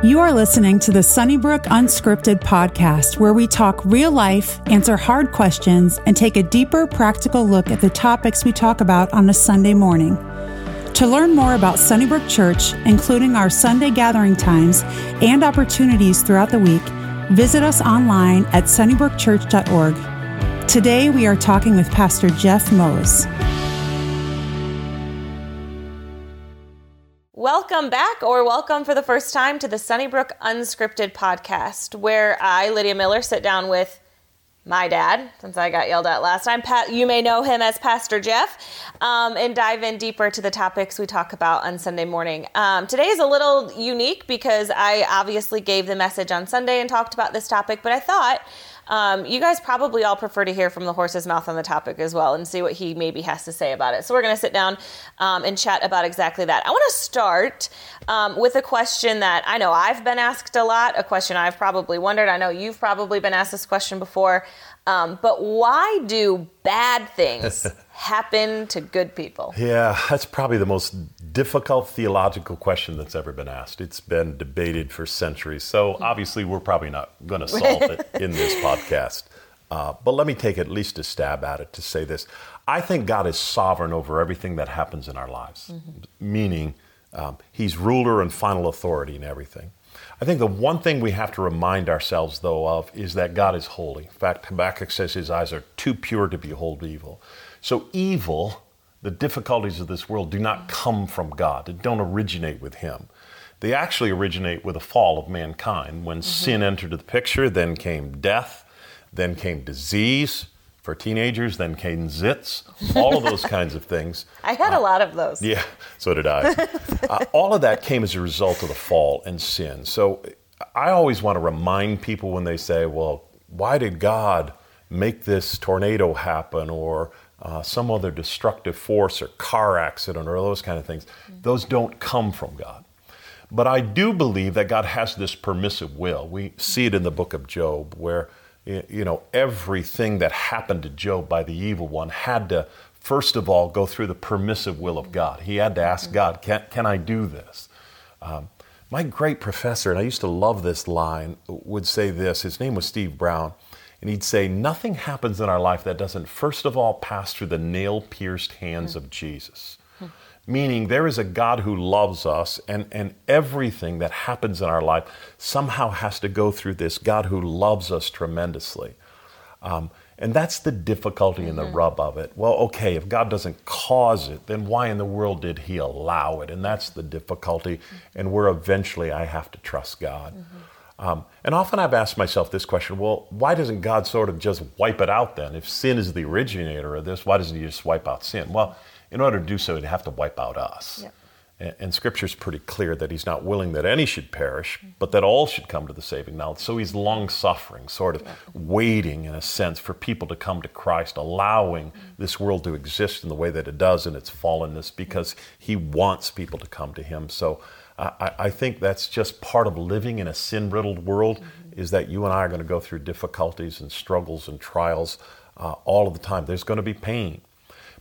You are listening to the Sunnybrook Unscripted podcast, where we talk real life, answer hard questions, and take a deeper practical look at the topics we talk about on a Sunday morning. To learn more about Sunnybrook Church, including our Sunday gathering times and opportunities throughout the week, visit us online at sunnybrookchurch.org. Today we are talking with Pastor Jeff Moes. Welcome back, or welcome for the first time to the Sunnybrook Unscripted podcast, where I, Lydia Miller, sit down with my dad, since I got yelled at last time. Pat, you may know him as Pastor Jeff, um, and dive in deeper to the topics we talk about on Sunday morning. Um, today is a little unique because I obviously gave the message on Sunday and talked about this topic, but I thought um, you guys probably all prefer to hear from the horse's mouth on the topic as well and see what he maybe has to say about it. So we're going to sit down um, and chat about exactly that. I want to start um, with a question that I know I've been asked a lot, a question I've probably wondered. I know you've probably been asked this question before. Um, but why do bad things happen to good people? Yeah, that's probably the most difficult theological question that's ever been asked. It's been debated for centuries. So obviously, we're probably not going to solve it in this podcast. Uh, but let me take at least a stab at it to say this. I think God is sovereign over everything that happens in our lives, mm-hmm. meaning um, He's ruler and final authority in everything. I think the one thing we have to remind ourselves, though, of is that God is holy. In fact, Habakkuk says his eyes are too pure to behold evil. So, evil, the difficulties of this world, do not come from God, they don't originate with Him. They actually originate with the fall of mankind. When mm-hmm. sin entered the picture, then came death, then came disease, for teenagers, then came zits, all of those kinds of things. I had uh, a lot of those. Yeah, so did I. uh, all of that came as a result of the fall and sin. So I always want to remind people when they say, well, why did God make this tornado happen or uh, some other destructive force or car accident or those kind of things? Mm-hmm. Those don't come from God. But I do believe that God has this permissive will. We see it in the book of Job where you know, everything that happened to Job by the evil one had to, first of all, go through the permissive will of God. He had to ask God, can, can I do this? Um, my great professor, and I used to love this line, would say this. His name was Steve Brown. And he'd say, Nothing happens in our life that doesn't, first of all, pass through the nail pierced hands of Jesus meaning there is a God who loves us, and, and everything that happens in our life somehow has to go through this God who loves us tremendously. Um, and that's the difficulty mm-hmm. and the mm-hmm. rub of it. Well, okay, if God doesn't cause it, then why in the world did He allow it? And that's the difficulty, mm-hmm. and where eventually I have to trust God. Mm-hmm. Um, and often I've asked myself this question well, why doesn't God sort of just wipe it out then? If sin is the originator of this, why doesn't He just wipe out sin? Well, in order to do so, he'd have to wipe out us. Yep. And, and Scripture is pretty clear that he's not willing that any should perish, mm-hmm. but that all should come to the saving knowledge. So he's long suffering, sort of yep. waiting, in a sense, for people to come to Christ, allowing mm-hmm. this world to exist in the way that it does in its fallenness, because he wants people to come to him. So I, I think that's just part of living in a sin riddled world, mm-hmm. is that you and I are going to go through difficulties and struggles and trials uh, all of the time. There's going to be pain.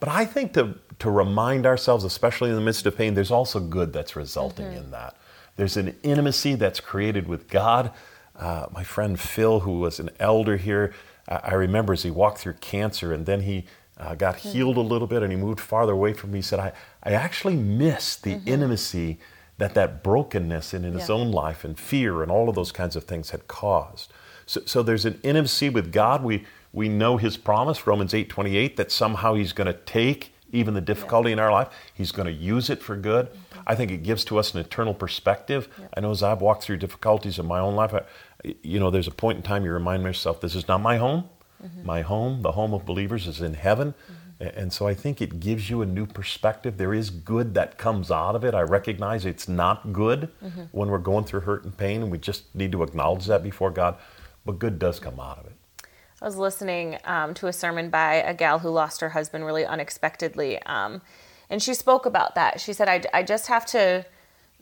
But I think to, to remind ourselves, especially in the midst of pain, there's also good that's resulting mm-hmm. in that. There's an intimacy that's created with God. Uh, my friend Phil, who was an elder here, I, I remember as he walked through cancer and then he uh, got mm-hmm. healed a little bit and he moved farther away from me. He said, I, I actually missed the mm-hmm. intimacy that that brokenness in, in yeah. his own life and fear and all of those kinds of things had caused. So, so there's an intimacy with God. We, we know his promise, Romans 8 28, that somehow he's going to take even the difficulty yeah. in our life, he's going to use it for good. Mm-hmm. I think it gives to us an eternal perspective. Yeah. I know as I've walked through difficulties in my own life, I, you know, there's a point in time you remind yourself, this is not my home. Mm-hmm. My home, the home of believers, is in heaven. Mm-hmm. And so I think it gives you a new perspective. There is good that comes out of it. I recognize it's not good mm-hmm. when we're going through hurt and pain, and we just need to acknowledge that before God. But good does come out of it. I was listening um, to a sermon by a gal who lost her husband really unexpectedly. Um, and she spoke about that. She said, I, I just have to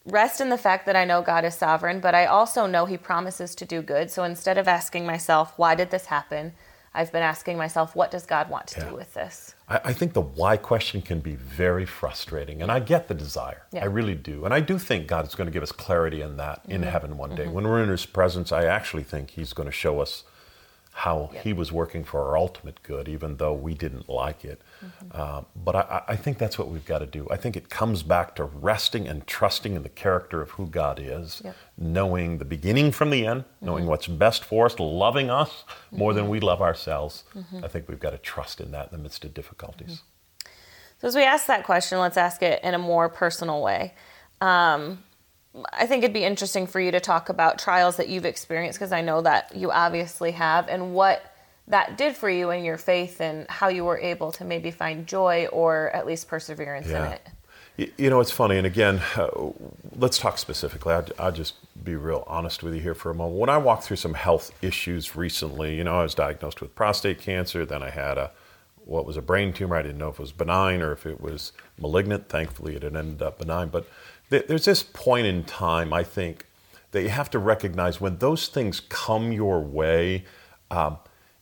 rest in the fact that I know God is sovereign, but I also know He promises to do good. So instead of asking myself, why did this happen? I've been asking myself, what does God want to Yeah. do with this? I, I think the why question can be very frustrating, and I get the desire. Yeah. I really do. And I do think God is going to give us clarity in that in mm-hmm. heaven one day. Mm-hmm. When we're in His presence, I actually think He's going to show us how Yeah. He was working for our ultimate good, even though we didn't like it. Mm-hmm. Uh, but I, I- think that's what we've got to do. I think it comes back to resting and trusting in the character of who God is, Yep. knowing the beginning from the end, mm-hmm. knowing what's best for us, loving us more than mm-hmm. we love ourselves. I think we've got to trust in that in the midst of difficulties. So as we ask that question, let's ask it in a more personal way. Um, I think it'd be interesting for you to talk about trials that you've experienced because I know that you obviously have, and what that did for you and your faith, and how you were able to maybe find joy or at least perseverance in it. You know, it's funny, and again, uh, let's talk specifically. I'll, I'll just be real honest with you here for a moment. When I walked through some health issues recently, you know, I was diagnosed with prostate cancer, then I had a what was a brain tumor. I didn't know if it was benign or if it was malignant. Thankfully, it had ended up benign. But there's this point in time, I think, that you have to recognize when those things come your way. Um,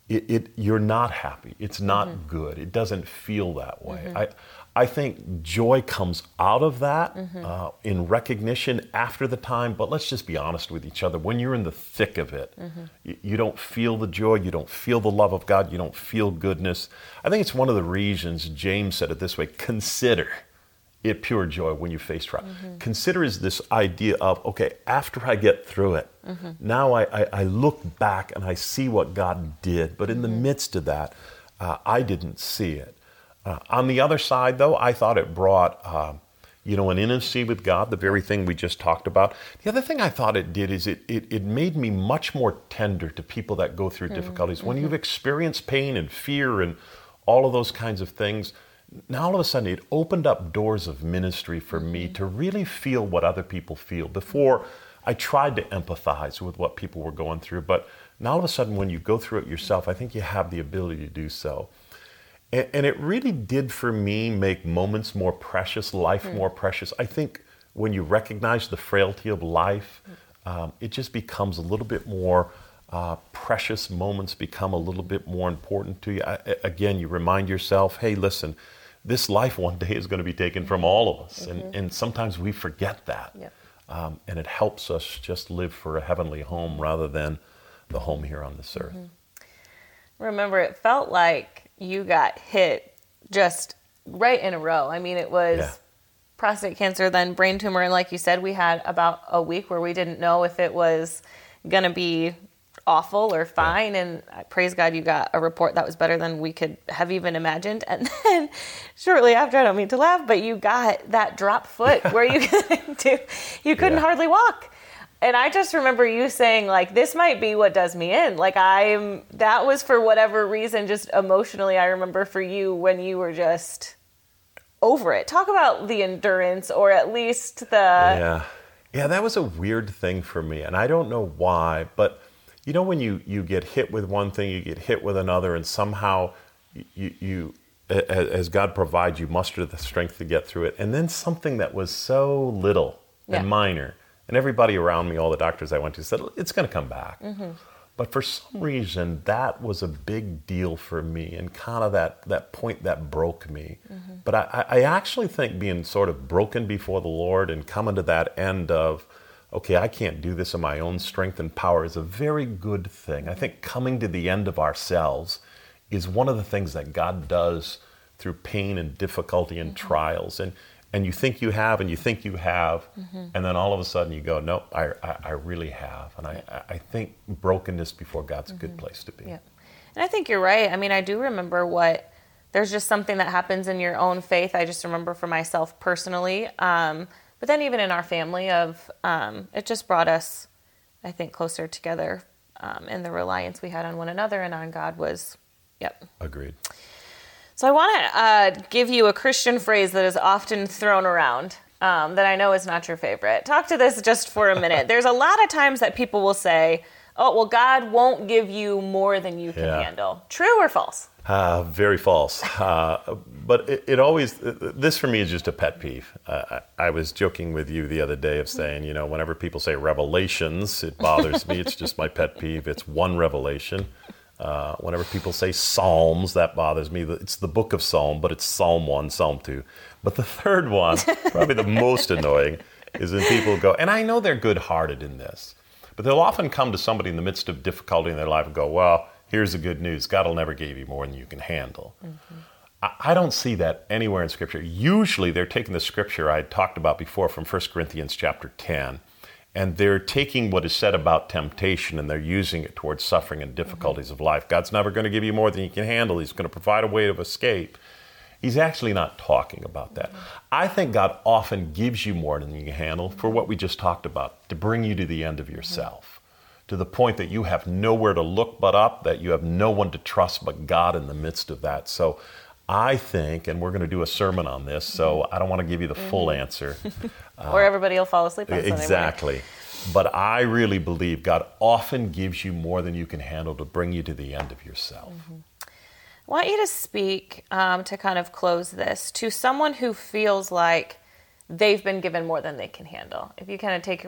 it, it you're not happy. It's not good. It doesn't feel that way. I I think joy comes out of that uh, in recognition after the time. But let's just be honest with each other. When you're in the thick of it, you, you don't feel the joy. You don't feel the love of God. You don't feel goodness. I think it's one of the reasons James said it this way: consider it pure joy when you face trial. Consider is this idea of, okay, after I get through it, now I, I, I look back and I see what God did. But in the midst of that, uh, I didn't see it. Uh, on the other side, though, I thought it brought, um, you know, an intimacy with God, the very thing we just talked about. The other thing I thought it did is it, it, it made me much more tender to people that go through difficulties. When you've experienced pain and fear and all of those kinds of things, now all of a sudden it opened up doors of ministry for me to really feel what other people feel. Before I tried to empathize with what people were going through, but now all of a sudden when you go through it yourself, I think you have the ability to do so. And, and it really did for me make moments more precious, life more precious. I think when you recognize the frailty of life, um, it just becomes a little bit more uh, precious. Moments become a little bit more important to you. I, again, you remind yourself, hey, listen, this life one day is going to be taken from all of us. And, and sometimes we forget that. Yep. Um, and it helps us just live for a heavenly home rather than the home here on this earth. Remember, it felt like you got hit just right in a row. I mean, it was Yeah. prostate cancer, then brain tumor, and like you said, we had about a week where we didn't know if it was going to be awful or fine. And I praise God, you got a report that was better than we could have even imagined. And then shortly after, I don't mean to laugh, but you got that drop foot where you couldn't do, you couldn't Yeah. hardly walk. And I just remember you saying like this might be what does me in. Like I'm that was for whatever reason just emotionally I remember for you when you were just over it. Talk about the endurance or at least the yeah yeah that was a weird thing for me and i don't know why but you know when you you get hit with one thing you get hit with another and somehow you you as god provides you muster the strength to get through it. And then something that was so little Yeah. and minor and everybody around me all the doctors i went to said it's going to come back. Mm-hmm. But for some reason that was a big deal for me and kind of that that point that broke me. Mm-hmm. But I, I actually think being sort of broken before the lord and coming to that end of okay i can't do this in my own strength and power is a very good thing i think coming to the end of ourselves is one of the things that god does through pain and difficulty and mm-hmm. trials and and you think you have and you think you have mm-hmm. and then all of a sudden you go no i, I, I really have and I, I think brokenness before god's a good mm-hmm. place to be Yeah. And I think you're right. I mean, I do remember what there's just something that happens in your own faith. I just remember for myself personally. Um, but then even in our family of um, it just brought us, I think, closer together. Um, and the reliance we had on one another and on God was, yep. agreed So I want to uh, give you a Christian phrase that is often thrown around um, that I know is not your favorite. Talk to this just for a minute. There's a lot of times that people will say, "Oh, well, God won't give you more than you can Yeah. handle." True or false? Uh, very false. Uh, but it, it always, this for me is just a pet peeve. Uh, I, I was joking with you the other day of saying, you know, whenever people say revelations, it bothers me. It's just my pet peeve. It's one revelation. Uh, whenever people say Psalms, that bothers me. It's the book of Psalm, but it's Psalm 1, Psalm 2. But the third one, probably the most annoying, is when people go, and I know they're good hearted in this, but they'll often come to somebody in the midst of difficulty in their life and go, Well, here's the good news God will never give you more than you can handle. Mm-hmm. I, don't see that anywhere in Scripture. Usually they're taking the Scripture I talked about before from 1 Corinthians chapter 10 and they're taking what is said about temptation and they're using it towards suffering and difficulties mm-hmm. of life. God's never going to give you more than you can handle. He's going to provide a way of escape. He's actually not talking about that. I think God often gives you more than you can handle for what we just talked about, to bring you to the end of yourself, to the point that you have nowhere to look but up, that you have no one to trust but God in the midst of that. So I think, and we're going to do a sermon on this, so I don't want to give you the full mm-hmm. answer. Uh, or everybody will fall asleep on Exactly. But I really believe God often gives you more than you can handle to bring you to the end of yourself. Mm-hmm. I want you to speak um, to kind of close this to someone who feels like they've been given more than they can handle. If you kind of take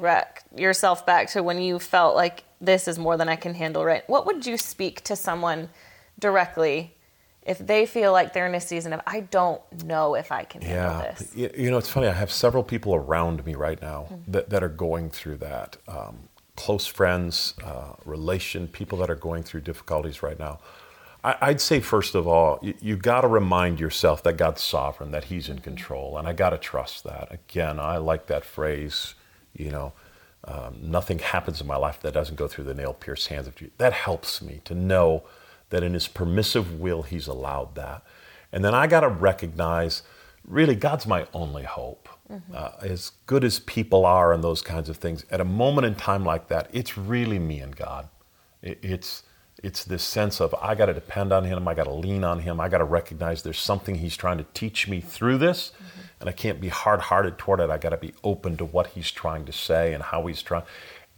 yourself back to when you felt like this is more than I can handle, right? What would you speak to someone directly if they feel like they're in a season of I don't know if I can handle yeah. this. You know, it's funny. I have several people around me right now mm-hmm. that, that are going through that. Um, close friends, uh, relation, people that are going through difficulties right now. I, would say first of all, you, you got to remind yourself that God's sovereign, that He's in mm-hmm. control, and I got to trust that. Again, I like that phrase. You know, um, nothing happens in my life that doesn't go through the nail-pierced hands of Jesus. That helps me to know that in his permissive will, he's allowed that. And then I got to recognize really, God's my only hope. Mm-hmm. Uh, as good as people are and those kinds of things, at a moment in time like that, it's really me and God. It, it's, it's this sense of I got to depend on Him, I got to lean on Him, I got to recognize there's something He's trying to teach me through this, mm-hmm. and I can't be hard hearted toward it. I got to be open to what He's trying to say and how He's trying.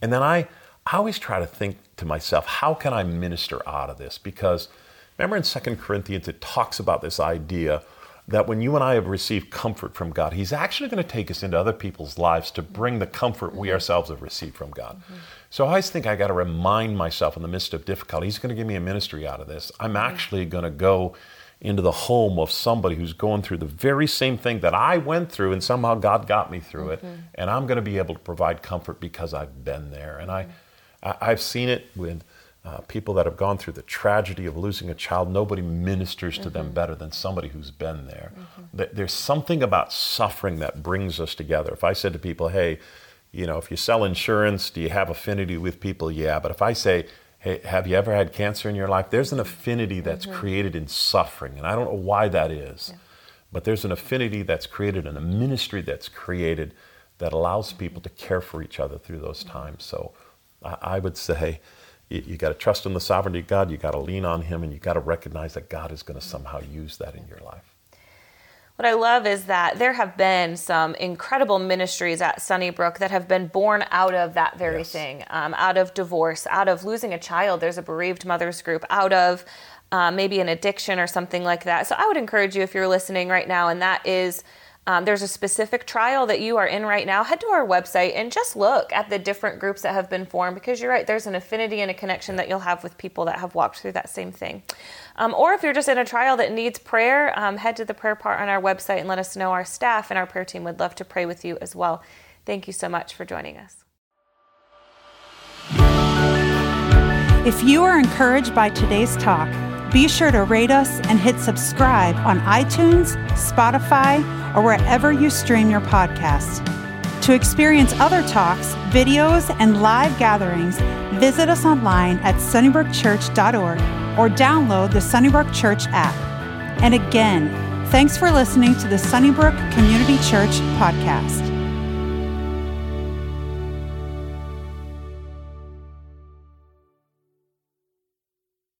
And then I, I always try to think to myself, how can I minister out of this? Because remember in Second Corinthians, it talks about this idea that when you and I have received comfort from God, He's actually going to take us into other people's lives to bring the comfort we ourselves have received from God. Mm-hmm. So I always think I got to remind myself in the midst of difficulty, He's going to give me a ministry out of this. I'm actually going to go into the home of somebody who's going through the very same thing that I went through, and somehow God got me through mm-hmm. it. And I'm going to be able to provide comfort because I've been there. And I, I, have seen it with uh, people that have gone through the tragedy of losing a child. Nobody ministers to mm-hmm. them better than somebody who's been there. Mm-hmm. There's something about suffering that brings us together. If I said to people, hey, you know, if you sell insurance, do you have affinity with people? Yeah. But if I say, hey, have you ever had cancer in your life? There's an affinity that's mm-hmm. created in suffering. And I don't know why that is. Yeah. But there's an affinity that's created and a ministry that's created that allows people to care for each other through those times. So I would say you, you got to trust in the sovereignty of God, you got to lean on Him, and you got to recognize that God is going to somehow use that in your life. What I love is that there have been some incredible ministries at Sunnybrook that have been born out of that very yes. thing, um, out of divorce, out of losing a child. There's a bereaved mothers group, out of uh, maybe an addiction or something like that. So I would encourage you if you're listening right now, and that is um, there's a specific trial that you are in right now, head to our website and just look at the different groups that have been formed because you're right, there's an affinity and a connection that you'll have with people that have walked through that same thing. Um, or if you're just in a trial that needs prayer, um, head to the prayer part on our website and let us know. Our staff and our prayer team would love to pray with you as well. Thank you so much for joining us. If you are encouraged by today's talk, be sure to rate us and hit subscribe on iTunes, Spotify, or wherever you stream your podcasts. To experience other talks, videos, and live gatherings, visit us online at sunnybrookchurch.org or download the Sunnybrook Church app. And again, thanks for listening to the Sunnybrook Community Church podcast.